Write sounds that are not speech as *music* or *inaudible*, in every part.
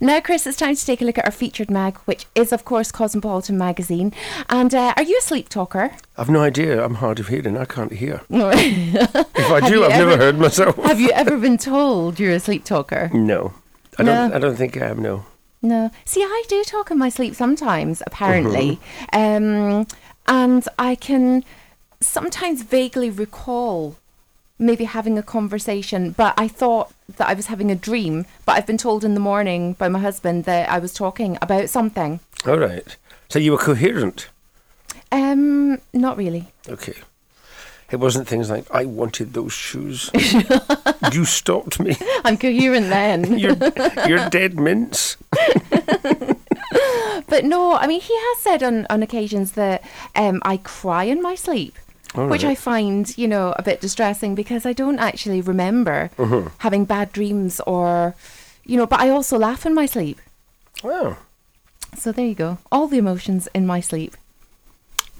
Now, Chris, it's time to take a look at our featured mag, which is, of course, Cosmopolitan magazine. And uh, are you a sleep talker? I've no idea. I'm hard of hearing. I can't hear. *laughs* If I do, I've ever- never heard myself. *laughs* Have you ever been told you're a sleep talker? No, I don't. I don't think I have. No. No. See, I do talk in my sleep sometimes, apparently. Um, and I can sometimes vaguely recall maybe having a conversation, but I thought that I was having a dream. But I've been told in the morning by my husband that I was talking about something. All right. So you were coherent. Um, not really. Okay. It wasn't things like I wanted those shoes. *laughs* you stopped me. *laughs* I'm coherent then. *laughs* You're you're dead mince. But no, I mean, he has said on, on occasions that um, I cry in my sleep, All which I find, you know, a bit distressing because I don't actually remember Mm-hmm. having bad dreams or, you know, but I also laugh in my sleep. Wow. So there you go. All the emotions in my sleep.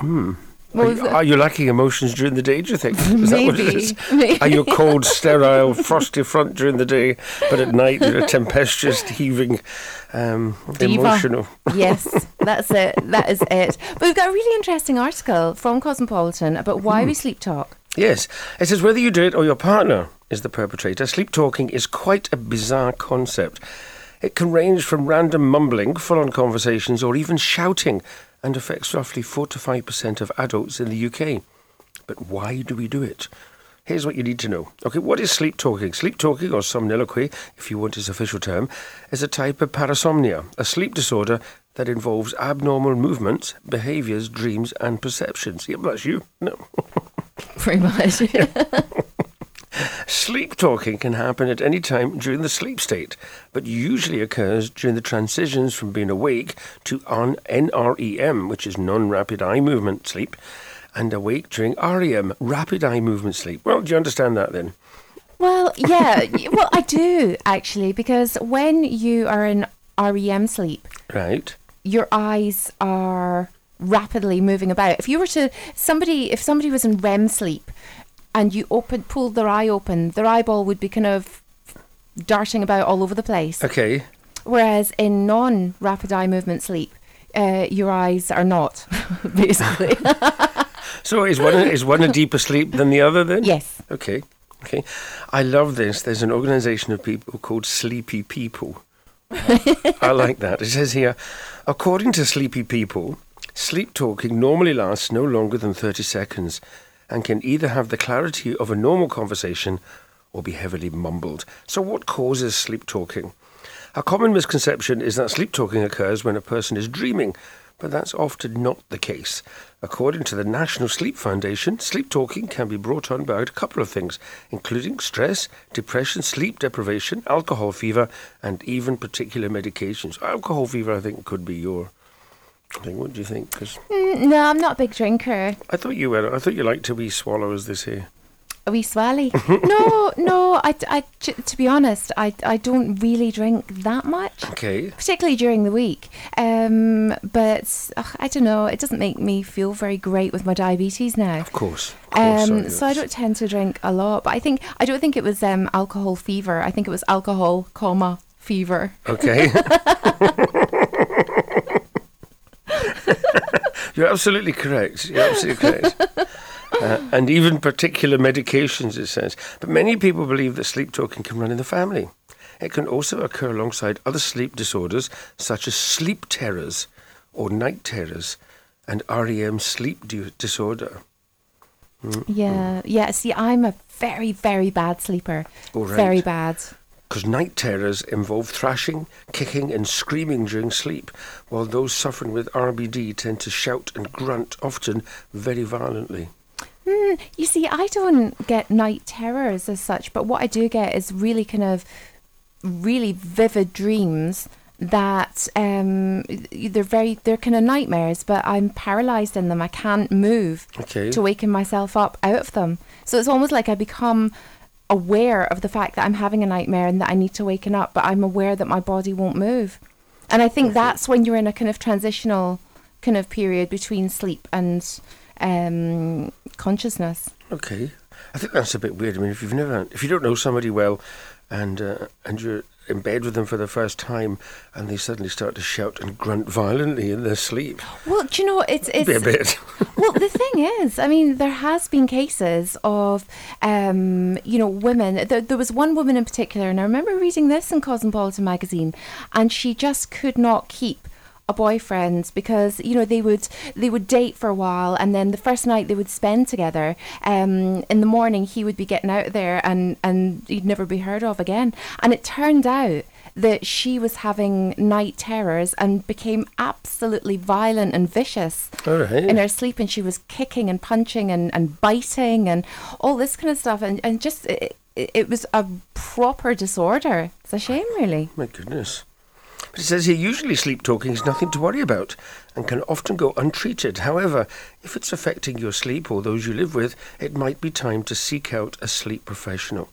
Hmm. What Are you, are lacking emotions during the day, do you think? *laughs* Is that what it Maybe. *laughs* Are you cold, sterile, frosty front during the day, but at night you're a *laughs* tempestuous, heaving, um, emotional? yes, that's it. That is it. But we've got a really interesting article from Cosmopolitan about why Hmm. we sleep talk. Yes. It says whether you do it or your partner is the perpetrator, sleep talking is quite a bizarre concept. It can range from random mumbling, full on conversations, or even shouting, and affects roughly 4 to 5% of adults in the UK. But why do we do it? Here's what you need to know. Okay, what is sleep talking? Sleep talking, or somniloquy, if you want its official term, is a type of parasomnia, a sleep disorder that involves abnormal movements, behaviours, dreams, and perceptions. Yep, that's you. No. *laughs* Pretty much. *laughs* Sleep talking can happen at any time during the sleep state, but usually occurs during the transitions from being awake to on NREM, which is non rapid eye movement sleep, and awake during REM, rapid eye movement sleep. Well, do you understand that then? Well, yeah. *laughs* well, I do actually, because when you are in REM sleep, Right. your eyes are rapidly moving about. If you were to somebody, if somebody was in REM sleep, and you open pulled their eye open, their eyeball would be kind of darting about all over the place. Okay. Whereas in non-rapid eye movement sleep, uh, your eyes are not, *laughs* basically. So is one, is one a deeper sleep than the other then? yes. Okay. Okay. I love this. There's an organization of people called Sleepy People. *laughs* I like that. It says here, according to Sleepy People, sleep talking normally lasts no longer than 30 seconds and can either have the clarity of a normal conversation or be heavily mumbled. So, what causes sleep talking? A common misconception is that sleep talking occurs when a person is dreaming, but that's often not the case. According to the National Sleep Foundation, sleep talking can be brought on by a couple of things, including stress, depression, sleep deprivation, alcohol fever, and even particular medications. Alcohol fever, I think, could be your thing. What do you think? 'Cause Mm, no, I'm not a big drinker. I thought you were. I thought you liked to wee swallow, as they say. A wee swally. *laughs* no, no. I, I, to be honest, I, I don't really drink that much. Okay. particularly during the week. Um, but ugh, I don't know, it doesn't make me feel very great with my diabetes now. Of course. Course Um, so I don't tend to drink a lot. But I think I don't think it was um, alcohol fever. I think it was alcohol, comma fever. Okay. *laughs* *laughs* *laughs* You're absolutely correct. You're absolutely correct. *laughs* Uh, and even particular medications, it says. But many people believe that sleep talking can run in the family. It can also occur alongside other sleep disorders, such as sleep terrors or night terrors and REM sleep di- disorder. Yeah, yeah. See, I'm a very, very bad sleeper. Right. Very bad. Because night terrors involve thrashing, kicking, and screaming during sleep, while those suffering with RBD tend to shout and grunt, often very violently. Hmm, you see, I don't get night terrors as such, but what I do get is really kind of really vivid dreams that um they're very they're kind of nightmares but i'm paralyzed in them i can't move Okay. to waken myself up out of them so it's almost like i become aware of the fact that i'm having a nightmare and that i need to waken up but i'm aware that my body won't move and i think that's when you're in a kind of transitional kind of period between sleep and um consciousness Okay. I think that's a bit weird. I mean, if you've never, if you don't know somebody well, and uh, and you're in bed with them for the first time and they suddenly start to shout and grunt violently in their sleep. Well, do you know it's it's Be a bit. Well, the thing is, I mean, there has been cases of, um, you know, women. There, there was one woman in particular, and I remember reading this in Cosmopolitan magazine, and she just could not keep a boyfriend because you know they would they would date for a while and then the first night they would spend together um in the morning he would be getting out there and and he'd never be heard of again and it turned out that she was having night terrors and became absolutely violent and vicious right. in her sleep and she was kicking and punching and, and biting and all this kind of stuff and, and just it, it it was a proper disorder it's a shame really My goodness. But it says here usually sleep talking is nothing to worry about and can often go untreated. However, if it's affecting your sleep or those you live with, it might be time to seek out a sleep professional.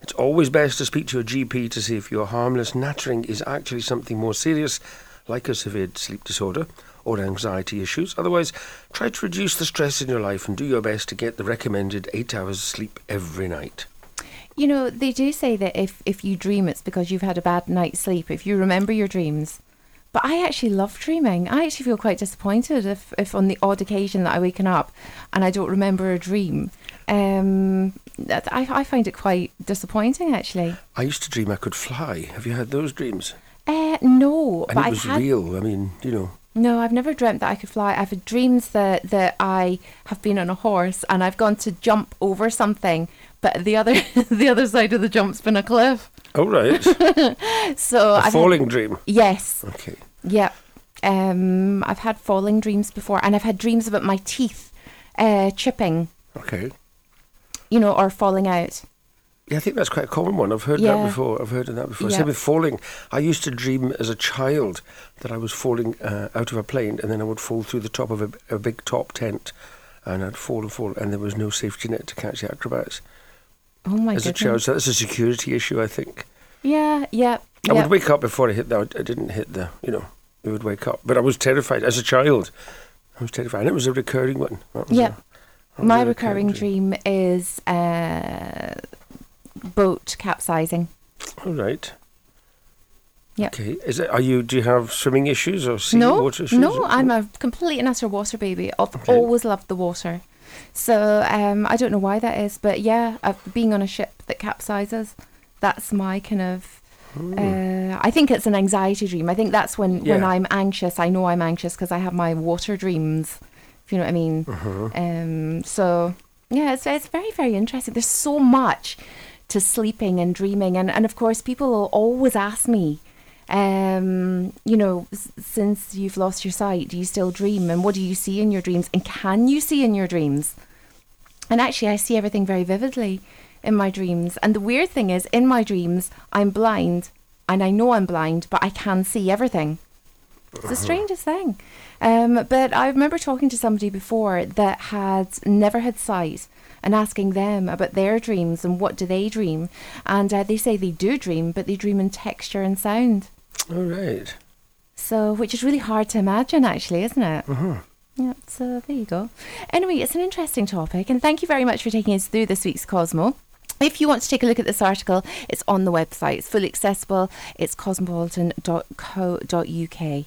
It's always best to speak to your GP to see if your harmless nattering is actually something more serious, like a severe sleep disorder or anxiety issues. Otherwise, try to reduce the stress in your life and do your best to get the recommended eight hours of sleep every night. You know, they do say that if, if you dream, it's because you've had a bad night's sleep, if you remember your dreams. But I actually love dreaming. I actually feel quite disappointed if, if on the odd occasion that I waken up and I don't remember a dream. Um, I, I find it quite disappointing, actually. I used to dream I could fly. Have you had those dreams? Uh, no, And but it was had real. I mean, you know. No, I've never dreamt that I could fly. I've had dreams that, that I have been on a horse and I've gone to jump over something, but the other *laughs* the other side of the jump's been a cliff. Oh, right. *laughs* So A I've had- falling dream. yes, Okay. yeah. Um, I've had falling dreams before, and I've had dreams about my teeth uh, chipping, Okay. you know, or falling out. Yeah, I think that's quite a common one. I've heard Yeah. that before. I've heard of that before. Yeah. Same with falling. I used to dream as a child that I was falling uh, out of a plane and then I would fall through the top of a, a big top tent and I'd fall and fall and there was no safety net to catch the acrobats Oh my as a child. So that's a security issue, I think. Yeah, yeah, I yeah. would wake up before I hit the. I didn't hit the, you know, we would wake up. But I was terrified as a child. I was terrified. And it was a recurring one. Yeah. a- that was My recurring dream is uh, boat capsizing. All right. Yep. Okay. Is it? Are you? Do you have swimming issues or sea no, water issues? no, I'm a complete and utter water baby. I've Okay. always loved the water. So um, I don't know why that is, but yeah, uh, being on a ship that capsizes, that's my kind of. Uh, I think it's an anxiety dream. I think that's when when I'm anxious. I know I'm anxious because I have my water dreams. If you know what I mean. Uh-huh. Um, so yeah, it's it's very very interesting. There's so much to sleeping and dreaming, and and of course people will always ask me, um, you know, s- since you've lost your sight, do you still dream? And what do you see in your dreams? And can you see in your dreams? And actually, I see everything very vividly in my dreams. And the weird thing is, in my dreams, I'm blind, and I know I'm blind, but I can see everything. It's the strangest thing. Um, but I remember talking to somebody before that had never had sight and asking them about their dreams and what do they dream. And uh, they say they do dream, but they dream in texture and sound. All right. So, which is really hard to imagine, actually, isn't it? Uh-huh. Yeah, so there you go. Anyway, it's an interesting topic, and thank you very much for taking us through this week's Cosmo. If you want to take a look at this article, it's on the website. It's fully accessible. It's cosmopolitan.co.uk.